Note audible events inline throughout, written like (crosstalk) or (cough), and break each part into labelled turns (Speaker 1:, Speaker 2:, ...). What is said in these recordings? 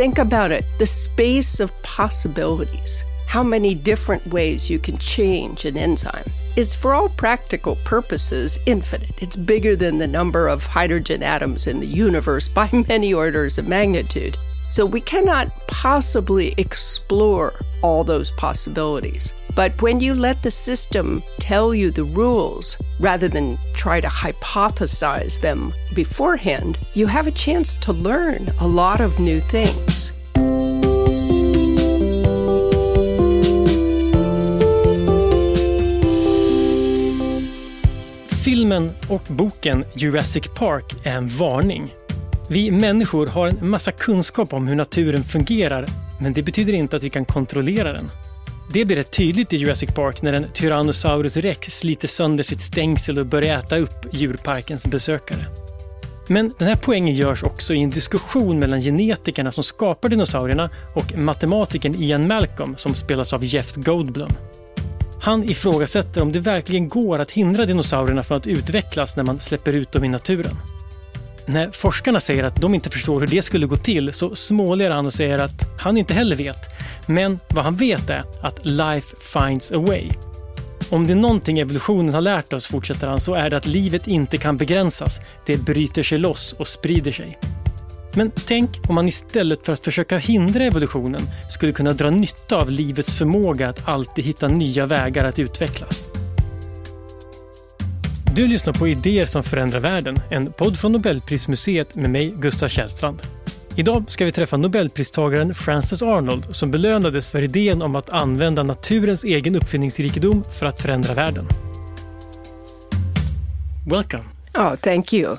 Speaker 1: think about it the space of possibilities, how many different ways you can change an enzyme, is for all practical purposes infinite. It's bigger than the number of hydrogen atoms in the universe by (laughs) many orders of magnitude. So we cannot possibly explore all those possibilities. But when you let the system tell you the rules rather than try to hypothesize them beforehand, you have a chance to learn a lot of new things.
Speaker 2: Filmen och boken Jurassic Park är en varning. Vi människor har en massa kunskap om hur naturen fungerar, men det betyder inte att vi kan kontrollera den. Det blir rätt tydligt i Jurassic Park när en Tyrannosaurus rex sliter sönder sitt stängsel och börjar äta upp djurparkens besökare. Men den här poängen görs också i en diskussion mellan genetikerna som skapar dinosaurierna och matematikern Ian Malcolm som spelas av Jeff Goldblum. Han ifrågasätter om det verkligen går att hindra dinosaurierna från att utvecklas när man släpper ut dem i naturen. När forskarna säger att de inte förstår hur det skulle gå till så småler han och säger att han inte heller vet. Men vad han vet är att life finds a way. Om det är någonting evolutionen har lärt oss, fortsätter han, så är det att livet inte kan begränsas. Det bryter sig loss och sprider sig. Men tänk om man istället för att försöka hindra evolutionen skulle kunna dra nytta av livets förmåga att alltid hitta nya vägar att utvecklas. Du lyssnar på Idéer som förändrar världen, en podd från Nobelprismuseet med mig, Gustav Källstrand. Idag ska vi träffa Nobelpristagaren Frances Arnold som belönades för idén om att använda naturens egen uppfinningsrikedom för att förändra världen. Welcome.
Speaker 1: Oh, thank you.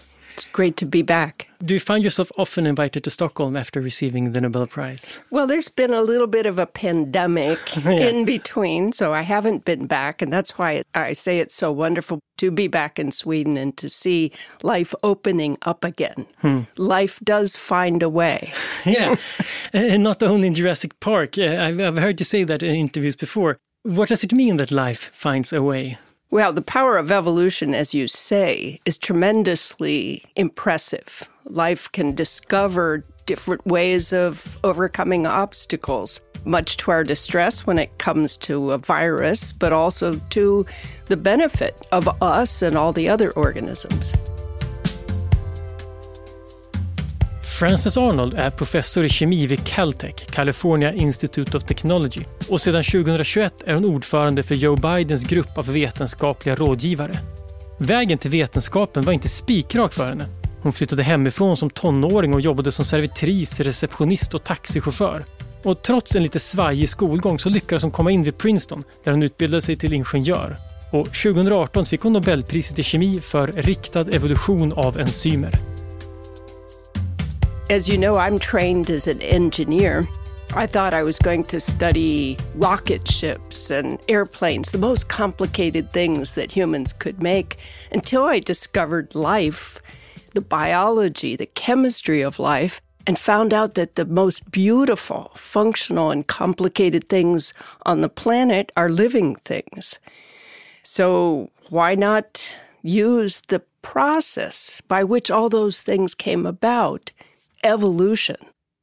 Speaker 1: Great to be back.
Speaker 2: Do you find yourself often invited to Stockholm after receiving the Nobel Prize?
Speaker 1: Well, there's been a little bit of a pandemic (laughs) yeah. in between, so I haven't been back. And that's why I say it's so wonderful to be back in Sweden and to see life opening up again. Hmm. Life does find a way. (laughs)
Speaker 2: yeah. and not only in Jurassic Park. I've, I've heard you say that in interviews before. What does it mean that life finds a way?
Speaker 1: Well, the power of evolution, as you say, is tremendously impressive. Life can discover different ways of overcoming obstacles, much to our distress when it comes to a virus, but also to the benefit of us and all the other organisms.
Speaker 2: Frances Arnold är professor i kemi vid Caltech, California Institute of Technology. Och sedan 2021 är hon ordförande för Joe Bidens grupp av vetenskapliga rådgivare. Vägen till vetenskapen var inte spikrak för henne. Hon flyttade hemifrån som tonåring och jobbade som servitris, receptionist och taxichaufför. Och trots en lite svajig skolgång så lyckades hon komma in vid Princeton där hon utbildade sig till ingenjör. Och 2018 fick hon Nobelpriset i kemi för riktad evolution av enzymer.
Speaker 1: As you know, I'm trained as an engineer. I thought I was going to study rocket ships and airplanes, the most complicated things that humans could make, until I discovered life, the biology, the chemistry of life, and found out that the most beautiful, functional, and complicated things on the planet are living things. So, why not use the process by which all those things came about? Evolution.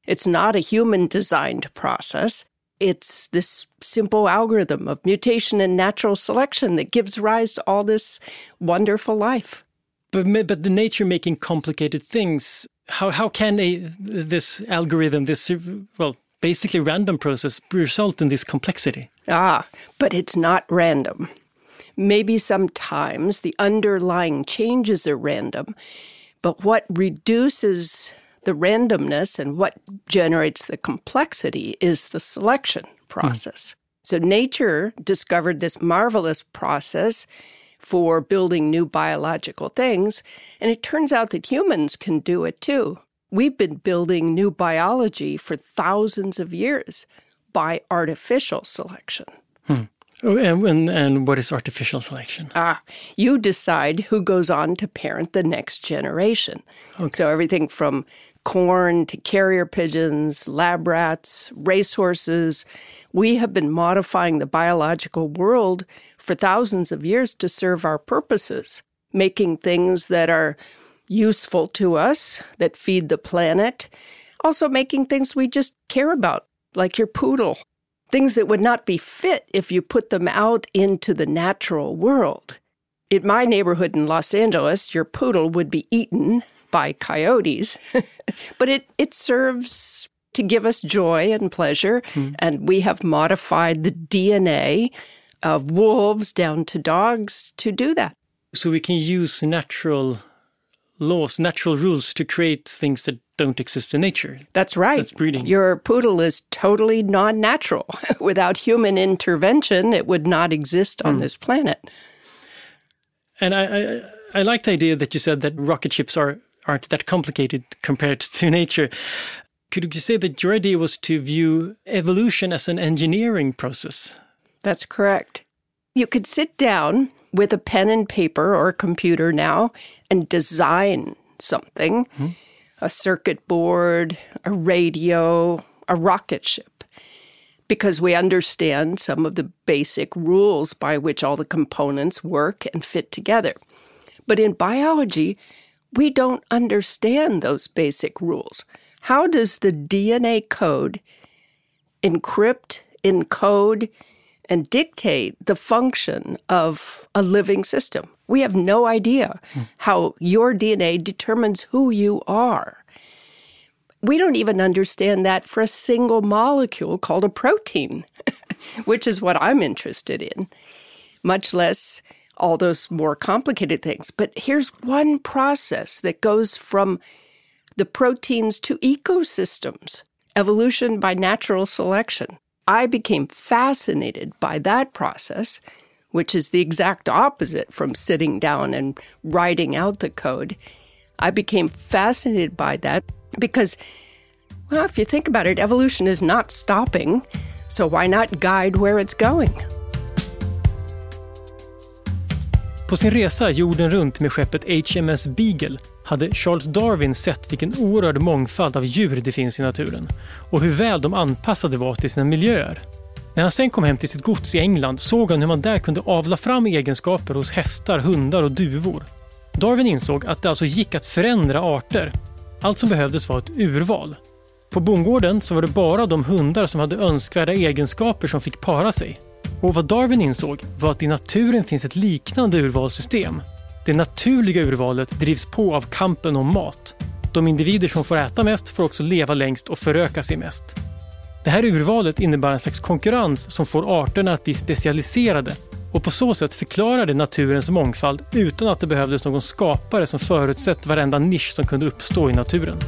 Speaker 1: It's not a human designed process. It's this simple algorithm of mutation and natural selection that gives rise to all this wonderful life.
Speaker 2: But, but the nature making complicated things, how, how can a, this algorithm, this, well, basically random process result in this complexity?
Speaker 1: Ah, but it's not random. Maybe sometimes the underlying changes are random, but what reduces the randomness and what generates the complexity is the selection process. Mm. So nature discovered this marvelous process for building new biological things, and it turns out that humans can do it too. We've been building new biology for thousands of years by artificial selection.
Speaker 2: Hmm. Oh, and, and, what is artificial selection?
Speaker 1: Ah, you decide who goes on to parent the next generation. Okay. So everything from corn to carrier pigeons, lab rats, racehorses. We have been modifying the biological world for thousands of years to serve our purposes, making things that are useful to us, that feed the planet, also making things we just care about, like your poodle. Things that would not be fit if you put them out into the natural world. In my neighborhood in Los Angeles, your poodle would be eaten by coyotes, (laughs) but it, it serves to give us joy and pleasure. Mm. And we have modified the DNA of wolves down to dogs to do that.
Speaker 2: So we can use natural laws, natural rules to create things that don't exist in nature.
Speaker 1: That's right.
Speaker 2: That's breeding.
Speaker 1: Your poodle is totally non natural. (laughs) Without human intervention, it would not exist on mm. this planet.
Speaker 2: And I, I, I like the idea that you said that rocket ships are aren't that complicated compared to nature. Could you say that your idea was to view evolution as an engineering process?
Speaker 1: That's correct. You could sit down with a pen and paper or a computer now and design something mm-hmm. a circuit board, a radio, a rocket ship because we understand some of the basic rules by which all the components work and fit together. But in biology, we don't understand those basic rules. How does the DNA code encrypt, encode, and dictate the function of a living system? We have no idea how your DNA determines who you are. We don't even understand that for a single molecule called a protein, (laughs) which is what I'm interested in, much less all those more complicated things. But here's one process that goes from the proteins to ecosystems, evolution by natural selection. I became fascinated by that process, which is the exact opposite from sitting down and writing out the code. I became fascinated by that because, well, if you think about it, evolution is not stopping. So why not guide where it's going?
Speaker 2: På sin resa jorden runt med skeppet HMS Beagle hade Charles Darwin sett vilken oerhörd mångfald av djur det finns i naturen och hur väl de anpassade var till sina miljöer. När han sen kom hem till sitt gods i England såg han hur man där kunde avla fram egenskaper hos hästar, hundar och duvor. Darwin insåg att det alltså gick att förändra arter. Allt som behövdes var ett urval. På bondgården så var det bara de hundar som hade önskvärda egenskaper som fick para sig. Och vad Darwin insåg var att i naturen finns ett liknande urvalssystem. Det naturliga urvalet drivs på av kampen om mat. De individer som får äta mest får också leva längst och föröka sig mest. Det här urvalet innebär en slags konkurrens som får arterna att bli specialiserade och på så sätt förklarar det naturens mångfald utan att det behövdes någon skapare som förutsett varenda nisch som kunde uppstå i naturen.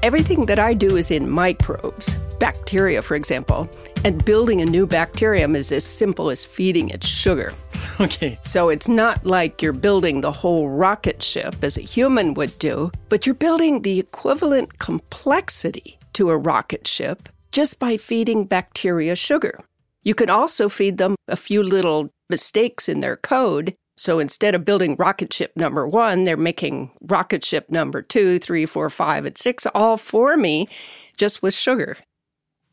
Speaker 1: Everything that I do is in microbes, bacteria, for example, and building a new bacterium is as simple as feeding it sugar. (laughs)
Speaker 2: Okay.
Speaker 1: So it's not like you're building the whole rocket ship as a human would do, but you're building the equivalent complexity to a rocket ship just by feeding bacteria sugar. You can also feed them a few little mistakes in their code. So instead of building rocket ship number one, they're making rocket ship number two, three, four, five, and six all for me just with sugar.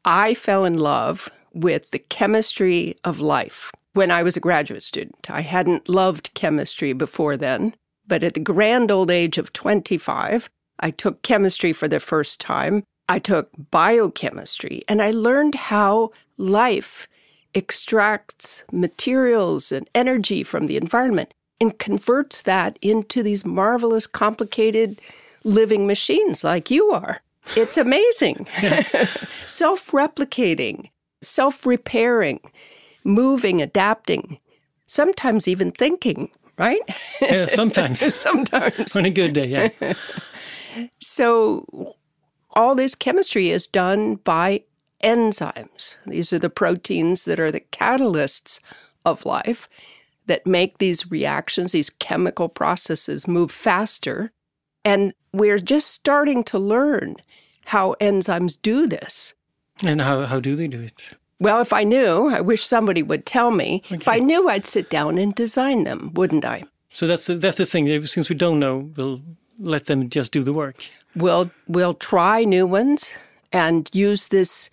Speaker 1: I fell in love with the chemistry of life when I was a graduate student. I hadn't loved chemistry before then, but at the grand old age of 25, I took chemistry for the first time. I took biochemistry and I learned how life extracts materials and energy from the environment and converts that into these marvelous, complicated living machines like you are. It's amazing. (laughs) self replicating, self repairing moving, adapting, sometimes even thinking, right?
Speaker 2: Yeah, sometimes. (laughs)
Speaker 1: sometimes.
Speaker 2: On a good day, yeah. (laughs)
Speaker 1: so, all this chemistry is done by enzymes. These are the proteins that are the catalysts of life that make these reactions, these chemical processes move faster. And we're just starting to learn how enzymes do this.
Speaker 2: And how, how do they do it?
Speaker 1: Well, if I knew, I wish somebody would tell me. Okay. If I knew, I'd sit down and design them, wouldn't I?
Speaker 2: So that's the, that's the thing. Since we don't know, we'll let them just do the work.
Speaker 1: We'll we'll try new ones and use this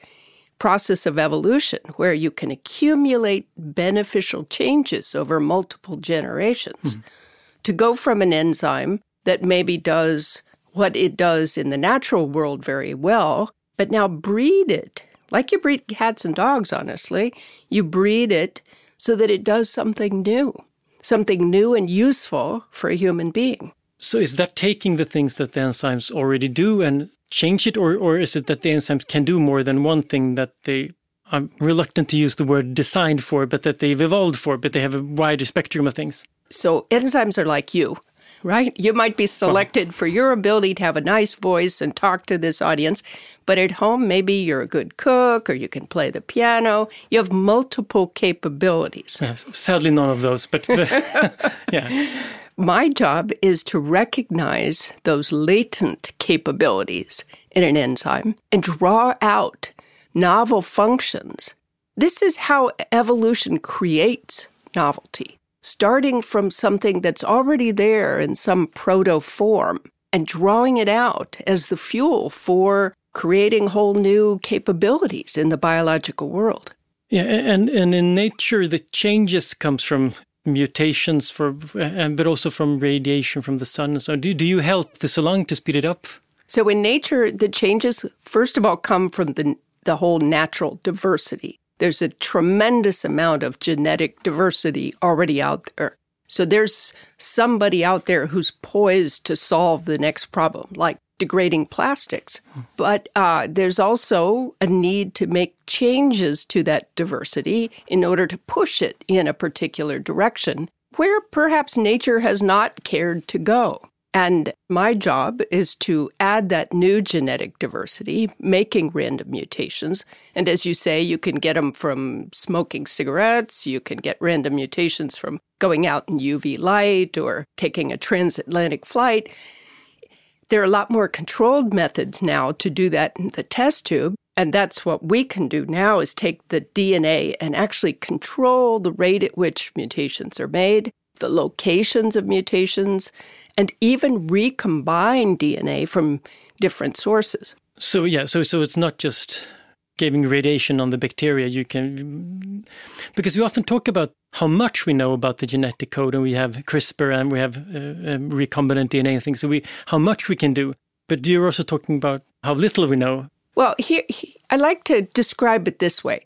Speaker 1: process of evolution where you can accumulate beneficial changes over multiple generations. Mm. To go from an enzyme that maybe does what it does in the natural world very well, but now breed it like you breed cats and dogs, honestly. You breed it so that it does something new, something new and useful for a human being.
Speaker 2: So is that taking the things that the enzymes already do and change it, or, or is it that the enzymes can do more than one thing that they I'm reluctant to use the word designed for, but that they've evolved for, but they have a wider spectrum of things.
Speaker 1: So enzymes are like you, right? You might be selected for your ability to have a nice voice and talk to this audience, but at home, maybe you're a good cook or you can play the piano. You have multiple capabilities.
Speaker 2: Sadly, none of those, but (laughs) (laughs) yeah.
Speaker 1: My job is to recognize those latent capabilities in an enzyme and draw out novel functions. This is how evolution creates novelty, starting from something that's already there in some proto form and drawing it out as the fuel for creating whole new capabilities in the biological world.
Speaker 2: Yeah, and, and in nature, the changes comes from mutations for, uh, but also from radiation from the sun. So do, do you help the Solange to speed it up?
Speaker 1: So in nature, the changes, first of all, come from the, the whole natural diversity. There's a tremendous amount of genetic diversity already out there. So there's somebody out there who's poised to solve the next problem, like degrading plastics. But uh, there's also a need to make changes to that diversity in order to push it in a particular direction where perhaps nature has not cared to go. And my job is to add that new genetic diversity, making random mutations. And as you say, you can get them from smoking cigarettes, you can get random mutations from going out in UV light or taking a transatlantic flight. There are a lot more controlled methods now to do that in the test tube. And that's what we can do now is take the DNA and actually control the rate at which mutations are made, the locations of mutations, and even recombine DNA from different sources.
Speaker 2: So yeah, so so it's not just giving radiation on the bacteria. You can because we often talk about how much we know about the genetic code, and we have CRISPR and we have uh, um, recombinant DNA and things. So we how much we can do, but you're also talking about how little we know.
Speaker 1: Well, here I like to describe it this way: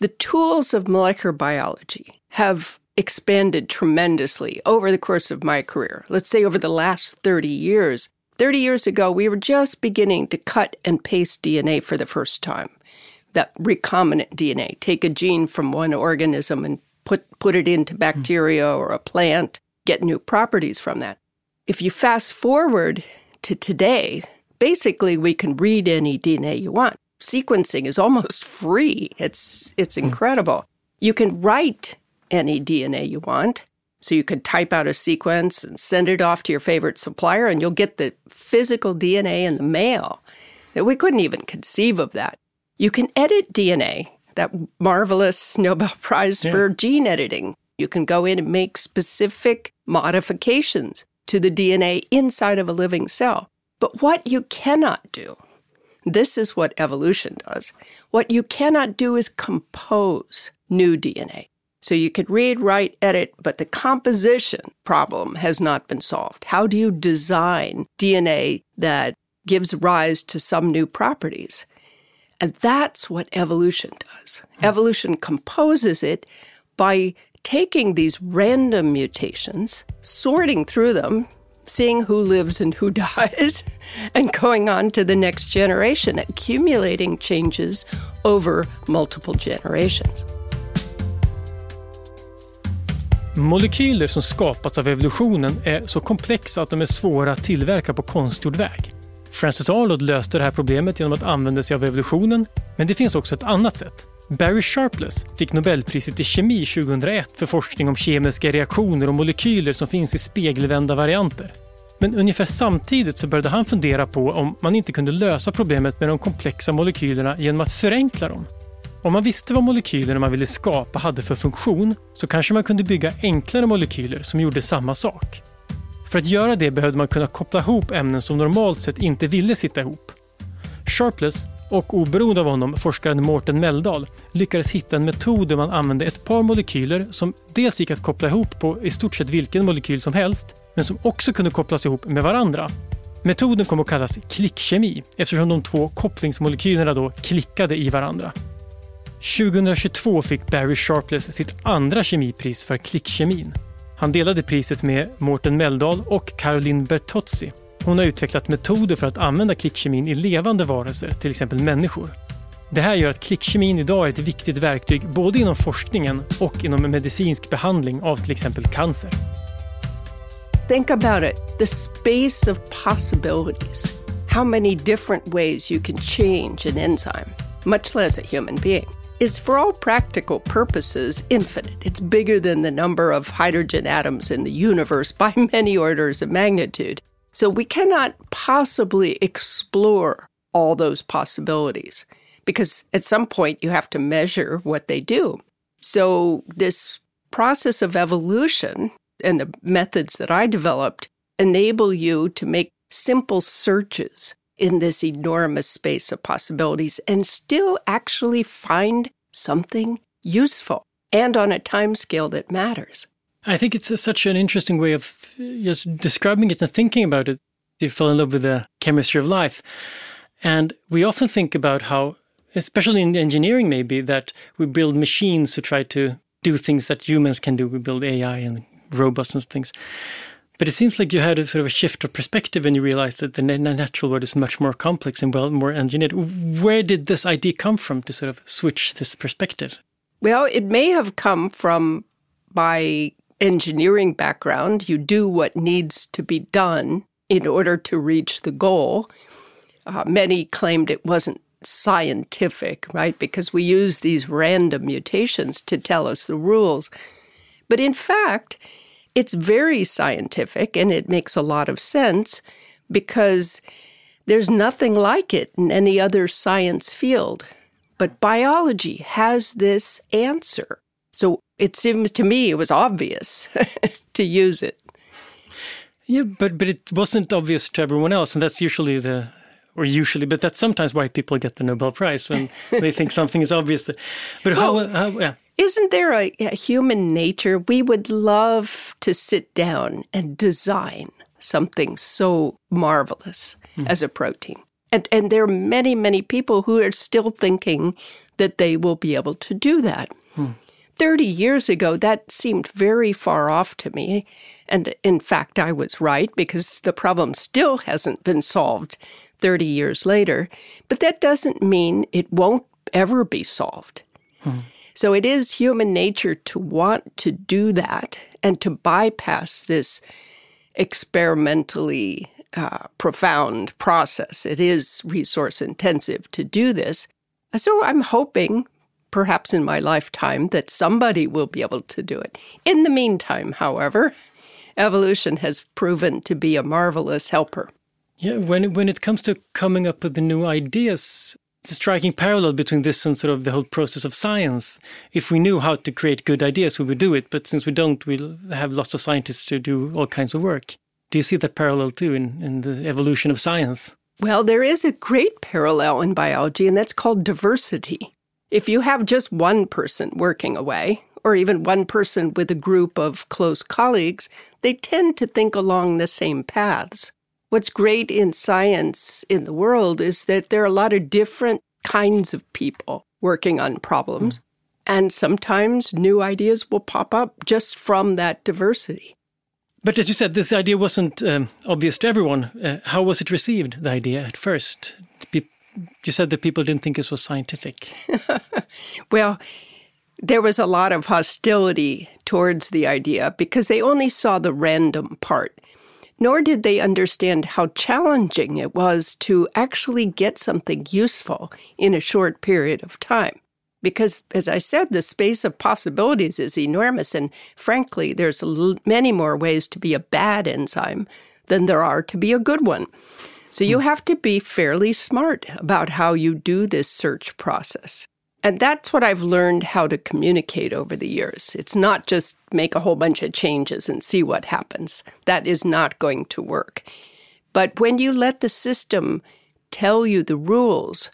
Speaker 1: the tools of molecular biology have expanded tremendously over the course of my career. Let's say over the last 30 years. 30 years ago, we were just beginning to cut and paste DNA for the first time. That recombinant DNA, take a gene from one organism and put, put it into bacteria or a plant, get new properties from that. If you fast forward to today, basically we can read any DNA you want. Sequencing is almost (laughs) free. It's it's hmm. incredible. You can write any DNA you want. So you could type out a sequence and send it off to your favorite supplier, and you'll get the physical DNA in the mail. That we couldn't even conceive of that. You can edit DNA, that marvelous Nobel Prize yeah. for gene editing. You can go in and make specific modifications to the DNA inside of a living cell. But what you cannot do, this is what evolution does. What you cannot do is compose new DNA. So you could read, write, edit, but the composition problem has not been solved. How do you design DNA that gives rise to some new properties? And that's what evolution does. Evolution composes it by taking these random mutations, sorting through them, seeing who lives and who (laughs) dies, and going on to the next generation, accumulating changes over multiple generations.
Speaker 2: Molekyler som skapats av evolutionen är så komplexa att de är svåra att tillverka på konstgjord väg. Francis Arnold löste det här problemet genom att använda sig av evolutionen, men det finns också ett annat sätt. Barry Sharpless fick Nobelpriset i kemi 2001 för forskning om kemiska reaktioner och molekyler som finns i spegelvända varianter. Men ungefär samtidigt så började han fundera på om man inte kunde lösa problemet med de komplexa molekylerna genom att förenkla dem. Om man visste vad molekylerna man ville skapa hade för funktion så kanske man kunde bygga enklare molekyler som gjorde samma sak. För att göra det behövde man kunna koppla ihop ämnen som normalt sett inte ville sitta ihop. Sharpless och oberoende av honom forskaren Morten Meldal lyckades hitta en metod där man använde ett par molekyler som dels gick att koppla ihop på i stort sett vilken molekyl som helst, men som också kunde kopplas ihop med varandra. Metoden kom att kallas klickkemi eftersom de två kopplingsmolekylerna då klickade i varandra. 2022 fick Barry Sharpless sitt andra kemipris för klickkemin. Han delade priset med Mårten Meldal och Caroline Bertozzi. Hon har utvecklat metoder för att använda klickkemin i levande varelser, till exempel människor. Det här gör att klickkemin idag är ett viktigt verktyg både inom forskningen och inom medicinsk behandling av till exempel cancer.
Speaker 1: Think about it the space of possibilities. How many different ways you can change an enzyme, much less a human being, is for all practical purposes infinite. It's bigger than the number of hydrogen atoms in the universe by (laughs) many orders of magnitude. So we cannot possibly explore all those possibilities because at some point you have to measure what they do. So this process of evolution and the methods that I developed enable you to make simple searches in this enormous space of possibilities and still actually find something useful and on a time scale that matters.
Speaker 2: I think it's a, such an interesting way of just describing it and thinking about it. You fall in love with the chemistry of life. And we often think about how, especially in engineering, maybe, that we build machines to try to do things that humans can do. We build AI and robots and things. But it seems like you had a sort of a shift of perspective and you realized that the natural world is much more complex and well more engineered. Where did this idea come from to sort of switch this perspective?
Speaker 1: Well, it may have come from my engineering background. You do what needs to be done in order to reach the goal. Uh, many claimed it wasn't scientific, right? Because we use these random mutations to tell us the rules. But in fact, it's very scientific and it makes a lot of sense because there's nothing like it in any other science field. But biology has this answer. So it seems to me it was obvious (laughs) to use it.
Speaker 2: Yeah, but but it wasn't obvious to everyone else, and that's usually the or usually, but that's sometimes why people get the Nobel Prize when they think something is obvious. But well, how, how yeah.
Speaker 1: Isn't there a, a, human nature? We would love to sit down and design something so marvelous mm. as a protein. And, and there are many, many people who are still thinking that they will be able to do that. Mm. 30 years ago, that seemed very far off to me. And in fact, I was right because the problem still hasn't been solved 30 years later. But that doesn't mean it won't ever be solved. Hmm. So it is human nature to want to do that and to bypass this experimentally uh, profound process. It is resource intensive to do this. So I'm hoping, perhaps in my lifetime, that somebody will be able to do it. In the meantime, however, evolution has proven to be a marvelous helper.
Speaker 2: Yeah, when when it comes to coming up with new ideas, it's a striking parallel between this and sort of the whole process of science. If we knew how to create good ideas, we would do it. But since we don't, we'll have lots of scientists to do all kinds of work. Do you see that parallel too in, in the evolution of science?
Speaker 1: Well, there is a great parallel in biology, and that's called diversity. If you have just one person working away, or even one person with a group of close colleagues, they tend to think along the same paths. What's great in science in the world is that there are a lot of different kinds of people working on problems. Mm. And sometimes new ideas will pop up just from that diversity.
Speaker 2: But as you said, this idea wasn't um, obvious to everyone. Uh, how was it received, the idea at first? You said that people didn't think this was scientific. (laughs)
Speaker 1: well, there was a lot of hostility towards the idea because they only saw the random part nor did they understand how challenging it was to actually get something useful in a short period of time. Because, as I said, the space of possibilities is enormous, and frankly, there's many more ways to be a bad enzyme than there are to be a good one. So you hmm. have to be fairly smart about how you do this search process. And that's what I've learned how to communicate over the years. It's not just make a whole bunch of changes and see what happens. That is not going to work. But when you let the system tell you the rules,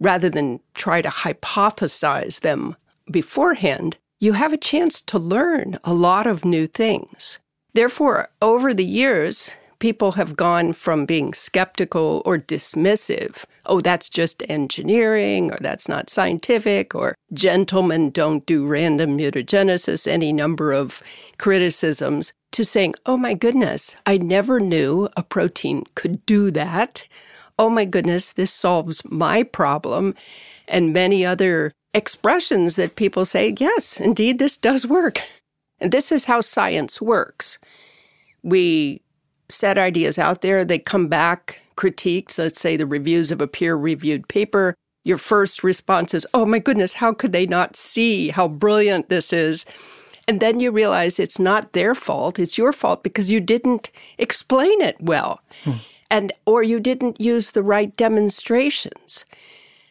Speaker 1: rather than try to hypothesize them beforehand, you have a chance to learn a lot of new things. Therefore, over the years, people have gone from being skeptical or dismissive. Oh, that's just engineering, or that's not scientific, or gentlemen don't do random mutagenesis, any number of criticisms, to saying, oh my goodness, I never knew a protein could do that. Oh my goodness, this solves my problem. And many other expressions that people say, yes, indeed, this does work. And this is how science works. We set ideas out there, they come back, critiques, let's say the reviews of a peer reviewed paper. Your first response is, oh my goodness, how could they not see how brilliant this is? And then you realize it's not their fault, it's your fault because you didn't explain it well. Hmm. And or you didn't use the right demonstrations.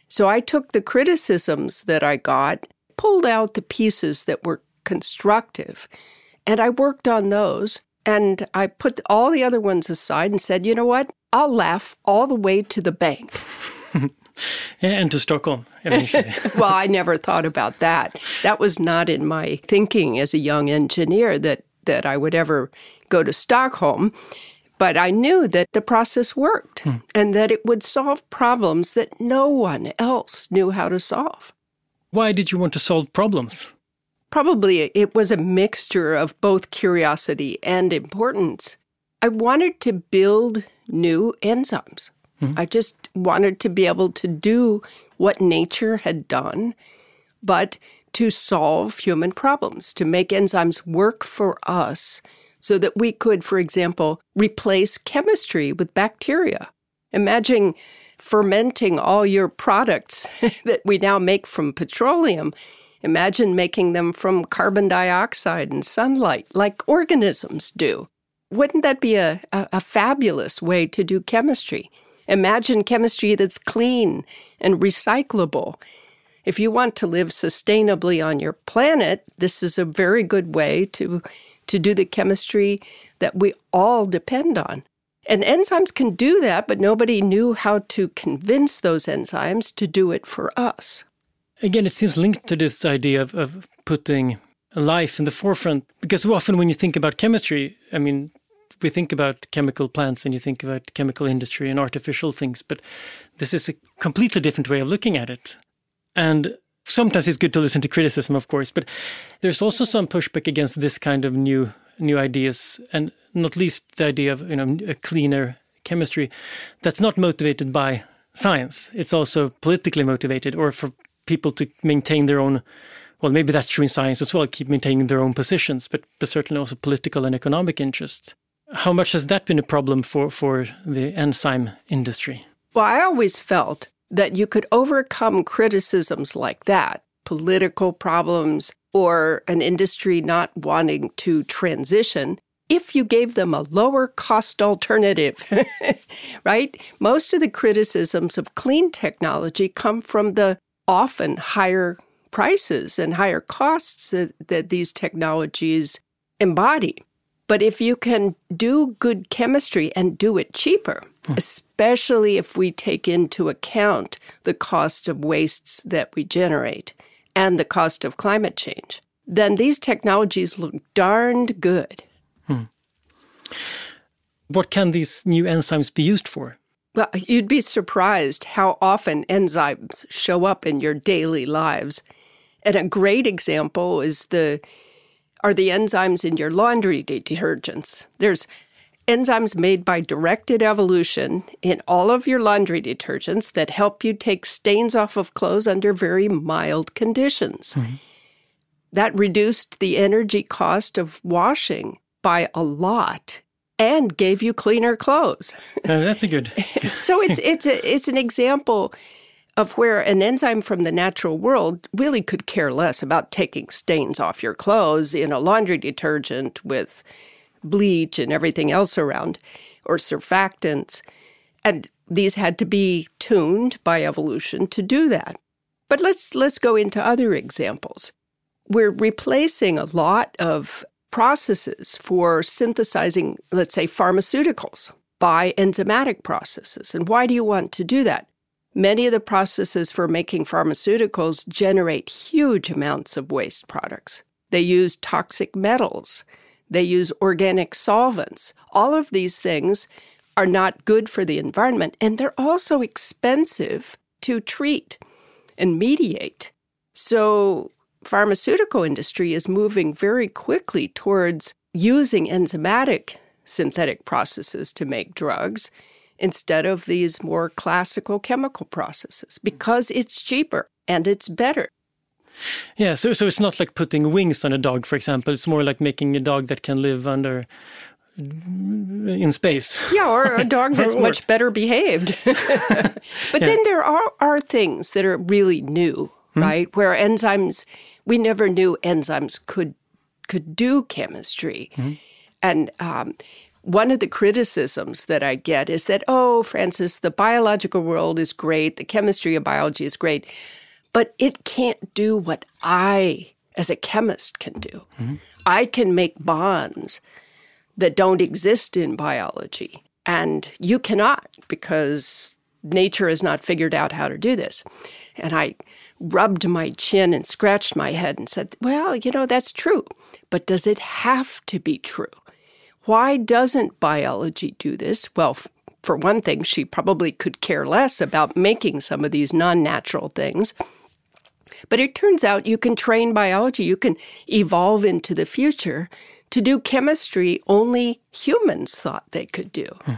Speaker 1: So I took the criticisms that I got, pulled out the pieces that were constructive, and I worked on those. And I put all the other ones aside and said, you know what? I'll laugh all the way to the bank. (laughs)
Speaker 2: yeah, and to Stockholm eventually. (laughs)
Speaker 1: well, I never thought about that. That was not in my thinking as a young engineer that, that I would ever go to Stockholm. But I knew that the process worked hmm. and that it would solve problems that no one else knew how to solve.
Speaker 2: Why did you want to solve problems?
Speaker 1: Probably it was a mixture of both curiosity and importance. I wanted to build new enzymes. Mm-hmm. I just wanted to be able to do what nature had done, but to solve human problems, to make enzymes work for us so that we could, for example, replace chemistry with bacteria. Imagine fermenting all your products (laughs) that we now make from petroleum Imagine making them from carbon dioxide and sunlight like organisms do. Wouldn't that be a, a, a, fabulous way to do chemistry? Imagine chemistry that's clean and recyclable. If you want to live sustainably on your planet, this is a very good way to, to do the chemistry that we all depend on. And enzymes can do that, but nobody knew how to convince those enzymes to do it for us.
Speaker 2: Again, it seems linked to this idea of, of putting life in the forefront because often when you think about chemistry, I mean, we think about chemical plants and you think about chemical industry and artificial things, but this is a completely different way of looking at it. And sometimes it's good to listen to criticism, of course, but there's also some pushback against this kind of new new ideas, and not least the idea of you know a cleaner chemistry that's not motivated by science. It's also politically motivated, or for people to maintain their own well, maybe that's true in science as well, keep maintaining their own positions, but, but certainly also political and economic interests. How much has that been a problem for, for the enzyme industry?
Speaker 1: Well, I always felt that you could overcome criticisms like that, political problems, or an industry not wanting to transition, if you gave them a lower cost alternative, (laughs) right? Most of the criticisms of clean technology come from the often higher prices and higher costs that, that these technologies embody. But if you can do good chemistry and do it cheaper, hmm. especially if we take into account the cost of wastes that we generate and the cost of climate change, then these technologies look darned good. Hmm.
Speaker 2: What can these new enzymes be used for?
Speaker 1: Well, you'd be surprised how often enzymes show up in your daily lives. And a great example is the are the enzymes in your laundry detergents. There's enzymes made by directed evolution in all of your laundry detergents that help you take stains off of clothes under very mild conditions. Mm-hmm. That reduced the energy cost of washing by a lot and gave you cleaner clothes. (laughs)
Speaker 2: Uh, that's a good. (laughs)
Speaker 1: so it's it's a, it's an example of where an enzyme from the natural world really could care less about taking stains off your clothes in a laundry detergent with bleach and everything else around or surfactants. And these had to be tuned by evolution to do that. But let's let's go into other examples. We're replacing a lot of processes for synthesizing, let's say, pharmaceuticals by enzymatic processes. And why do you want to do that? Many of the processes for making pharmaceuticals generate huge amounts of waste products. They use toxic metals. they use organic solvents. All of these things are not good for the environment, and they're also expensive to treat and mediate. So, pharmaceutical industry is moving very quickly towards using enzymatic synthetic processes to make drugs instead of these more classical chemical processes because it's cheaper and it's better.
Speaker 2: Yeah, so so it's not like putting wings on a dog, for example. It's more like making a dog that can live under in space.
Speaker 1: Yeah, or a (laughs) dog that's or, much better behaved. (laughs) but yeah. then there are, are things that are really new, hmm? right? Where enzymes, we never knew enzymes could could do chemistry. Hmm? And um, one of the criticisms that I get is that, oh, Francis, the biological world is great, the chemistry of biology is great, but it can't do what I, as a chemist, can do. Mm-hmm. I can make bonds that don't exist in biology, and you cannot because nature has not figured out how to do this. And I rubbed my chin and scratched my head and said, Well, you know, that's true, but does it have to be true? Why doesn't biology do this? Well, for one thing, she probably could care less about making some of these non natural things. But it turns out you can train biology, you can evolve into the future to do chemistry only humans thought they could do. Hmm.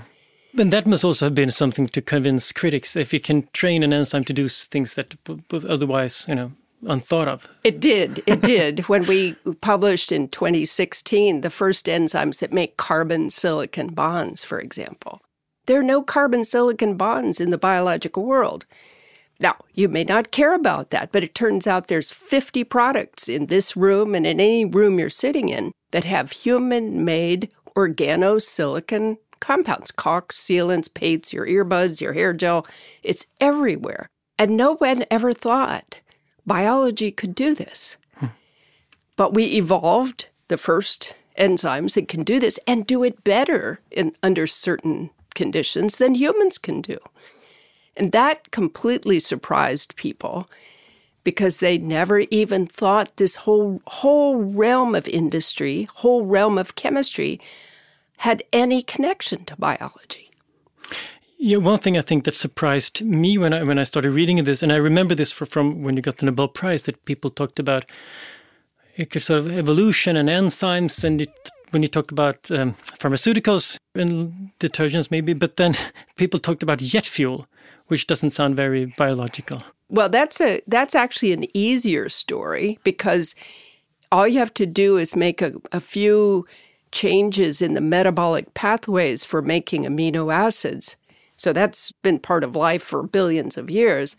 Speaker 2: And that must also have been something to convince critics. If you can train an enzyme to do things that otherwise, you know, unthought of.
Speaker 1: It did. It did. when we published in 2016 the first enzymes that make carbon silicon bonds, for example, there are no carbon silicon bonds in the biological world. Now, you may not care about that, but it turns out there's 50 products in this room and in any room you're sitting in that have human made organosilicon compounds, caulks, sealants, paints, your earbuds, your hair gel. It's everywhere. And no one ever thought biology could do this. Hmm. But we evolved the first enzymes that can do this and do it better in, under certain conditions than humans can do. And that completely surprised people because they never even thought this whole whole realm of industry, whole realm of chemistry had any connection to biology.
Speaker 2: Yeah, one thing I think that surprised me when I when I started reading this, and I remember this for, from when you got the Nobel Prize, that people talked about sort of evolution and enzymes, and it, when you talk about um, pharmaceuticals and detergents, maybe, but then (laughs) people talked about jet fuel, which doesn't sound very biological.
Speaker 1: Well, that's a that's actually an easier story because all you have to do is make a, a few changes in the metabolic pathways for making amino acids so that's been part of life for billions of years.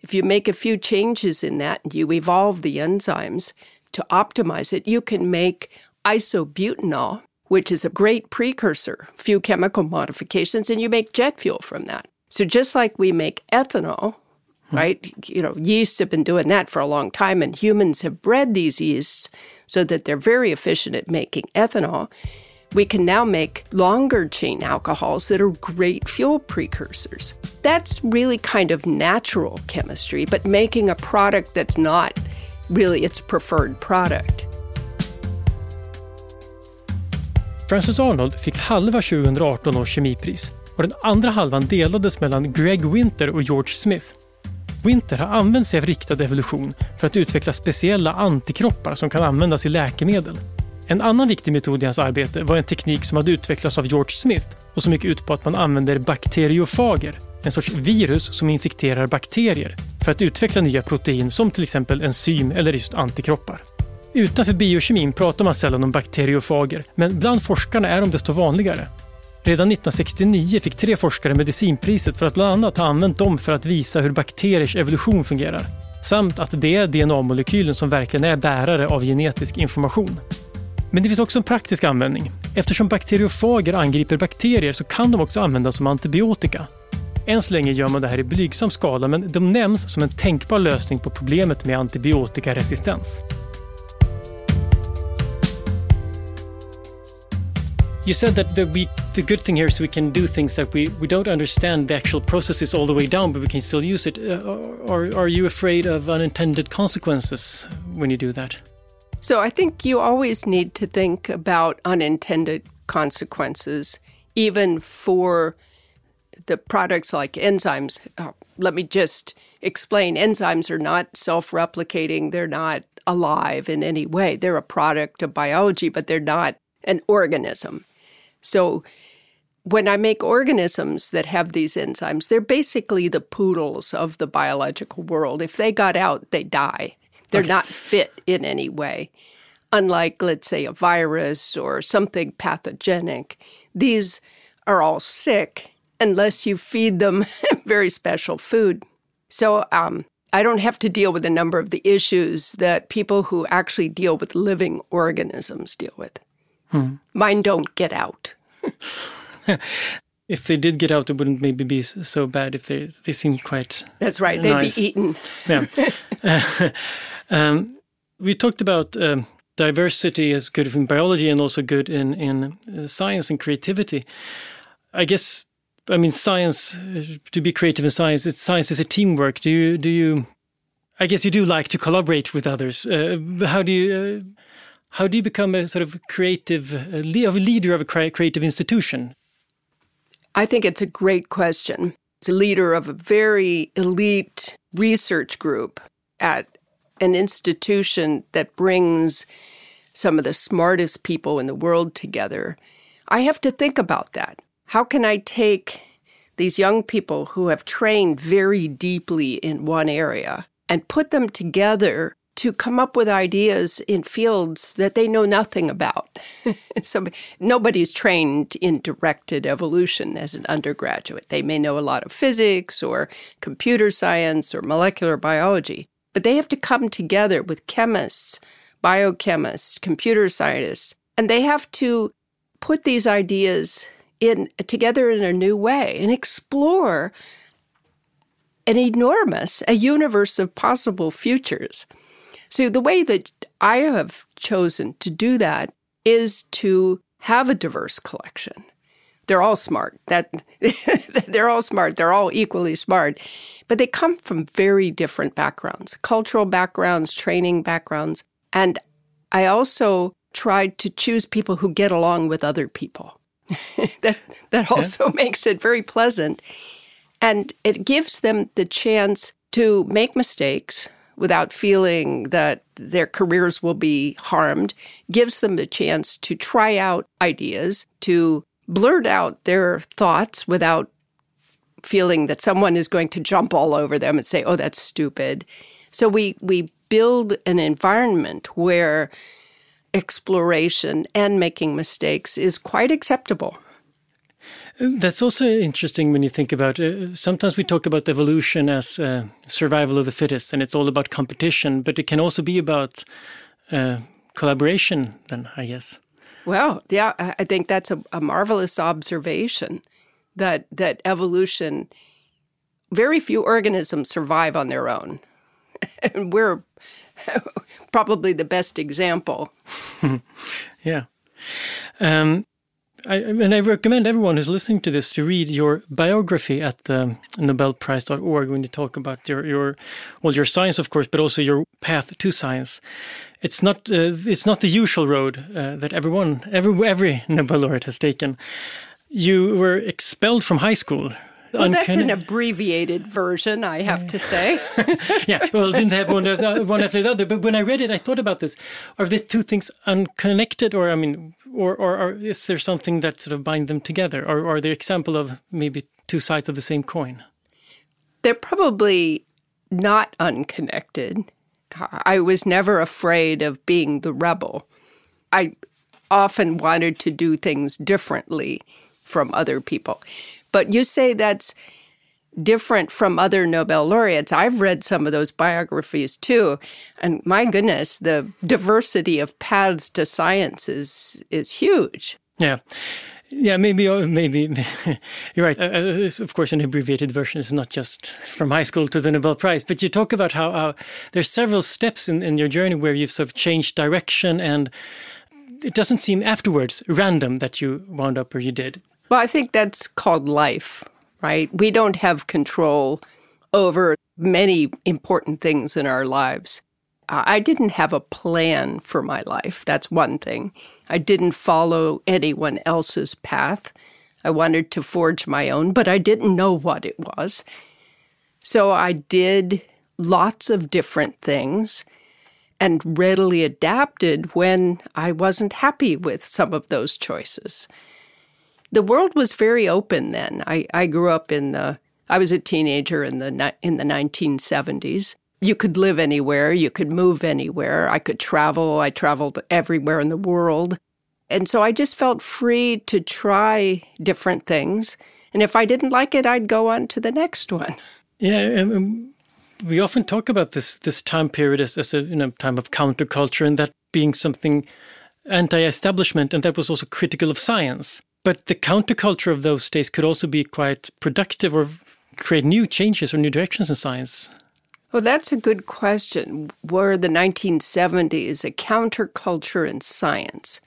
Speaker 1: If you make a few changes in that and you evolve the enzymes to optimize it, you can make isobutanol, which is a great precursor, few chemical modifications, and you make jet fuel from that. So just like we make ethanol. Mm-hmm. right? You know, yeasts have been doing that for a long time, and humans have bred these yeasts so that they're very efficient at making ethanol we can now make longer chain alcohols that are great fuel precursors. That's really kind of natural chemistry, but making a product that's not really its preferred product.
Speaker 2: Frances Arnold fick halva 2018 års kemipris och den andra halvan delades mellan Greg Winter och George Smith. Winter har använt sig av riktad evolution för att utveckla speciella antikroppar som kan användas i läkemedel. En annan viktig metod i hans arbete var en teknik som hade utvecklats av George Smith och som gick ut på att man använder bakteriofager, en sorts virus som infekterar bakterier, för att utveckla nya protein som till exempel enzym eller just antikroppar. Utanför biokemin pratar man sällan om bakteriofager, men bland forskarna är de desto vanligare. Redan 1969 fick tre forskare medicinpriset för att bland annat ha använt dem för att visa hur bakteriers evolution fungerar. Samt att det är DNA-molekylen som verkligen är bärare av genetisk information. Men det finns också en praktisk användning. Eftersom bakteriofager angriper bakterier så kan de också användas som antibiotika. Än så länge gör man det här i blygsam skala men de nämns som en tänkbar lösning på problemet med antibiotikaresistens. You said that the, we, the good thing here is we can do things that we, we don't understand the actual processes all the way down, but we can still use it. Uh, are, are you afraid of unintended consequences when you do that?
Speaker 1: So I think you always need to think about unintended consequences, even for the products like enzymes. Uh, let me just explain enzymes are not self replicating, they're not alive in any way. They're a product of biology, but they're not an organism. So when I make organisms that have these enzymes, they're basically the poodles of the biological world. If they got out, they die. They're okay. not fit in any way. Unlike, let's say, a virus or something pathogenic, these are all sick unless you feed them (laughs) very special food. So um, I don't have to deal with a number of the issues that people who actually deal with living organisms deal with. Hmm. Mine don't get out. (laughs)
Speaker 2: if they did get out, it wouldn't maybe be so bad if they they seem quite.
Speaker 1: That's right. They'd
Speaker 2: nice.
Speaker 1: be eaten.
Speaker 2: yeah. (laughs) um, we talked about um, diversity as good in biology and also good in in uh, science and creativity. I guess. I mean, science. Uh, to be creative in science, it's science is a teamwork. Do you do you? I guess you do like to collaborate with others. Uh, how do you? Uh, how do you become a sort of creative, a leader of a creative institution?
Speaker 1: I think it's a great question. As a leader of a very elite research group at an institution that brings some of the smartest people in the world together, I have to think about that. How can I take these young people who have trained very deeply in one area and put them together to come up with ideas in fields that they know nothing about. (laughs) so nobody's trained in directed evolution as an undergraduate. They may know a lot of physics or computer science or molecular biology, but they have to come together with chemists, biochemists, computer scientists, and they have to put these ideas in together in a new way and explore an enormous a universe of possible futures. So the way that I have chosen to do that is to have a diverse collection. They're all smart. That (laughs) they're all smart. They're all equally smart, but they come from very different backgrounds, cultural backgrounds, training backgrounds, and I also tried to choose people who get along with other people. (laughs) that that also yeah. (laughs) makes it very pleasant and it gives them the chance to make mistakes without feeling that their careers will be harmed, gives them the chance to try out ideas, to blurt out their thoughts without feeling that someone is going to jump all over them and say, oh, that's stupid. So we, we build an environment where exploration and making mistakes is quite acceptable.
Speaker 2: That's also interesting when you think about uh, sometimes we talk about evolution as uh, survival of the fittest and it's all about competition, but it can also be about uh, collaboration, then, I guess.
Speaker 1: Well, yeah, I think that's a, a marvelous observation that, that evolution, very few organisms survive on their own. (laughs) and we're (laughs) probably the best example. (laughs)
Speaker 2: yeah. Um, I, and I recommend everyone who's listening to this to read your biography at the Nobelprize.org when you talk about your, your well your science of course, but also your path to science. It's not uh, it's not the usual road uh, that everyone every every (laughs) Nobel laureate has taken. You were expelled from high school
Speaker 1: well, that's an abbreviated version, I have to say. (laughs)
Speaker 2: yeah, well, didn't have one, one after the other. But when I read it, I thought about this: are the two things unconnected, or I mean, or, or, or is there something that sort of bind them together, or, are the example of maybe two sides of the same coin?
Speaker 1: They're probably not unconnected. I was never afraid of being the rebel. I often wanted to do things differently from other people. But you say that's different from other Nobel laureates. I've read some of those biographies too. And my goodness, the diversity of paths to science is, is huge.
Speaker 2: Yeah. Yeah, maybe, uh, maybe (laughs) you're right. Uh, uh of course, an abbreviated version is not just from high school to the Nobel Prize, but you talk about how, how there's several steps in, in your journey where you've sort of changed direction, and it doesn't seem afterwards random that you wound up where you did.
Speaker 1: Well, I think that's called life, right? We don't have control over many important things in our lives. Uh, I didn't have a plan for my life. That's one thing. I didn't follow anyone else's path. I wanted to forge my own, but I didn't know what it was. So I did lots of different things and readily adapted when I wasn't happy with some of those choices. The world was very open then. I, I grew up in the I was a teenager in the in the 1970s. You could live anywhere, you could move anywhere. I could travel. I traveled everywhere in the world. And so I just felt free to try different things. And if I didn't like it, I'd go on to the next one. (laughs)
Speaker 2: Yeah, um, we often talk about this this time period as, as a you know, time of counterculture and that being something anti-establishment and that was also critical of science. But the counterculture of those days could also be quite productive or create new changes or new directions in science.
Speaker 1: Well, that's a good question. Were the 1970s a counterculture in science?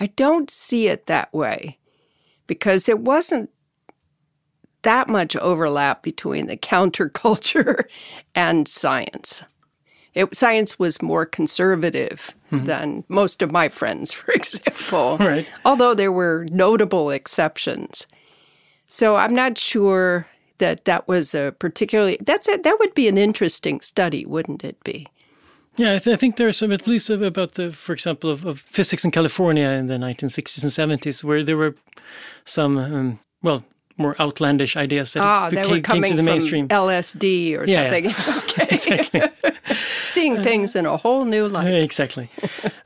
Speaker 1: I don't see it that way because there wasn't that much overlap between the counterculture (laughs) and science. It, science was more conservative mm-hmm. than most of my friends, (laughs) for example. (laughs)
Speaker 2: right.
Speaker 1: Although there were notable exceptions. So I'm not sure that that was a particularly that's a, that would be an interesting study, wouldn't it be?
Speaker 2: Yeah, I, th- I think there's some at least about the, for example, of, of, physics in California in the 1960s and 70s, where there were some, um, well, more outlandish ideas that
Speaker 1: ah,
Speaker 2: became,
Speaker 1: were coming
Speaker 2: came to the mainstream.
Speaker 1: LSD or
Speaker 2: yeah,
Speaker 1: something.
Speaker 2: Yeah. (laughs)
Speaker 1: okay.
Speaker 2: exactly. (laughs)
Speaker 1: Seeing things in a whole new light.
Speaker 2: exactly.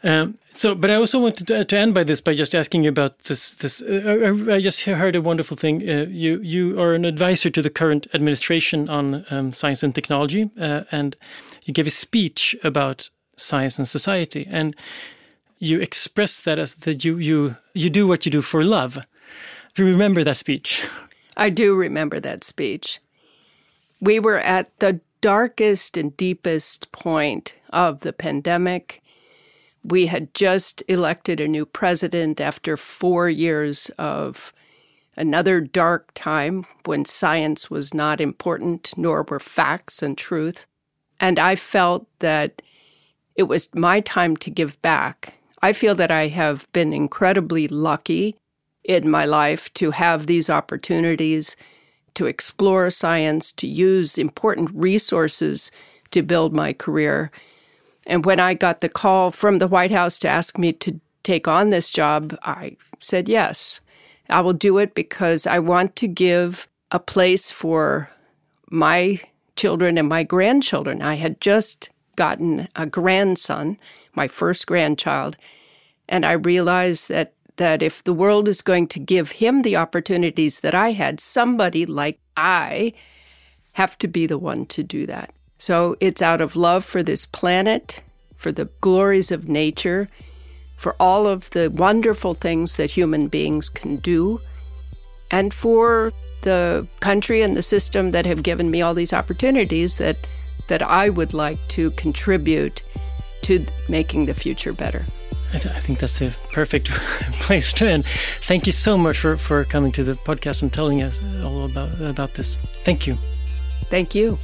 Speaker 2: Um, so, but I also wanted to, to, end by this by just asking you about this. This uh, uh, I just heard a wonderful thing. Uh, you you are an advisor to the current administration on um, science and technology, uh, and you gave a speech about science and society, and you expressed that as that you you you do what you do for love. You remember that speech?
Speaker 1: I do remember that speech. We were at the darkest and deepest point of the pandemic. We had just elected a new president after four years of another dark time when science was not important, nor were facts and truth. And I felt that it was my time to give back. I feel that I have been incredibly lucky in my life to have these opportunities to explore science, to use important resources to build my career. And when I got the call from the White House to ask me to take on this job, I said yes. I will do it because I want to give a place for my children and my grandchildren. I had just gotten a grandson, my first grandchild, and I realized that that if the world is going to give him the opportunities that I had, somebody like I have to be the one to do that. So it's out of love for this planet, for the glories of nature, for all of the wonderful things that human beings can do, and for the country and the system that have given me all these opportunities that that I would like to contribute to making the future better.
Speaker 2: I, th- I, think that's a perfect (laughs) place to end. Thank you so much for, for coming to the podcast and telling us all about, about this. Thank you.
Speaker 1: Thank you.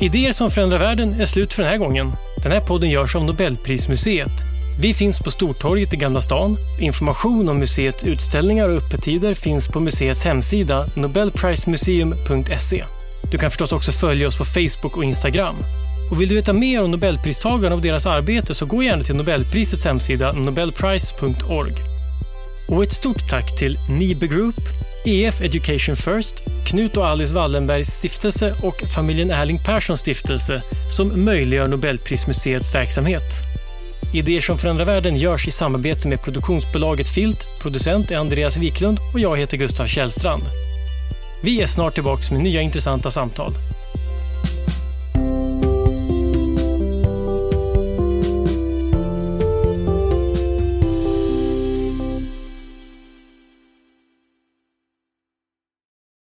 Speaker 2: Idéer som förändrar världen är slut för den här gången. Den här podden görs av Nobelprismuseet. Vi finns på Stortorget i Gamla stan. Information om museets utställningar och öppettider finns på museets hemsida nobelprismuseum.se. Du kan förstås också följa oss på Facebook och Instagram. Och vill du veta mer om Nobelpristagarna och deras arbete så gå gärna till Nobelprisets hemsida nobelprice.org. Och ett stort tack till Nibe Group, EF Education First, Knut och Alice Wallenbergs stiftelse och familjen Erling Perssons stiftelse som möjliggör Nobelprismuseets verksamhet. Idéer som förändrar världen görs i samarbete med produktionsbolaget Filt, producent är Andreas Wiklund och jag heter Gustav Källstrand. Vi är snart tillbaka med nya intressanta samtal.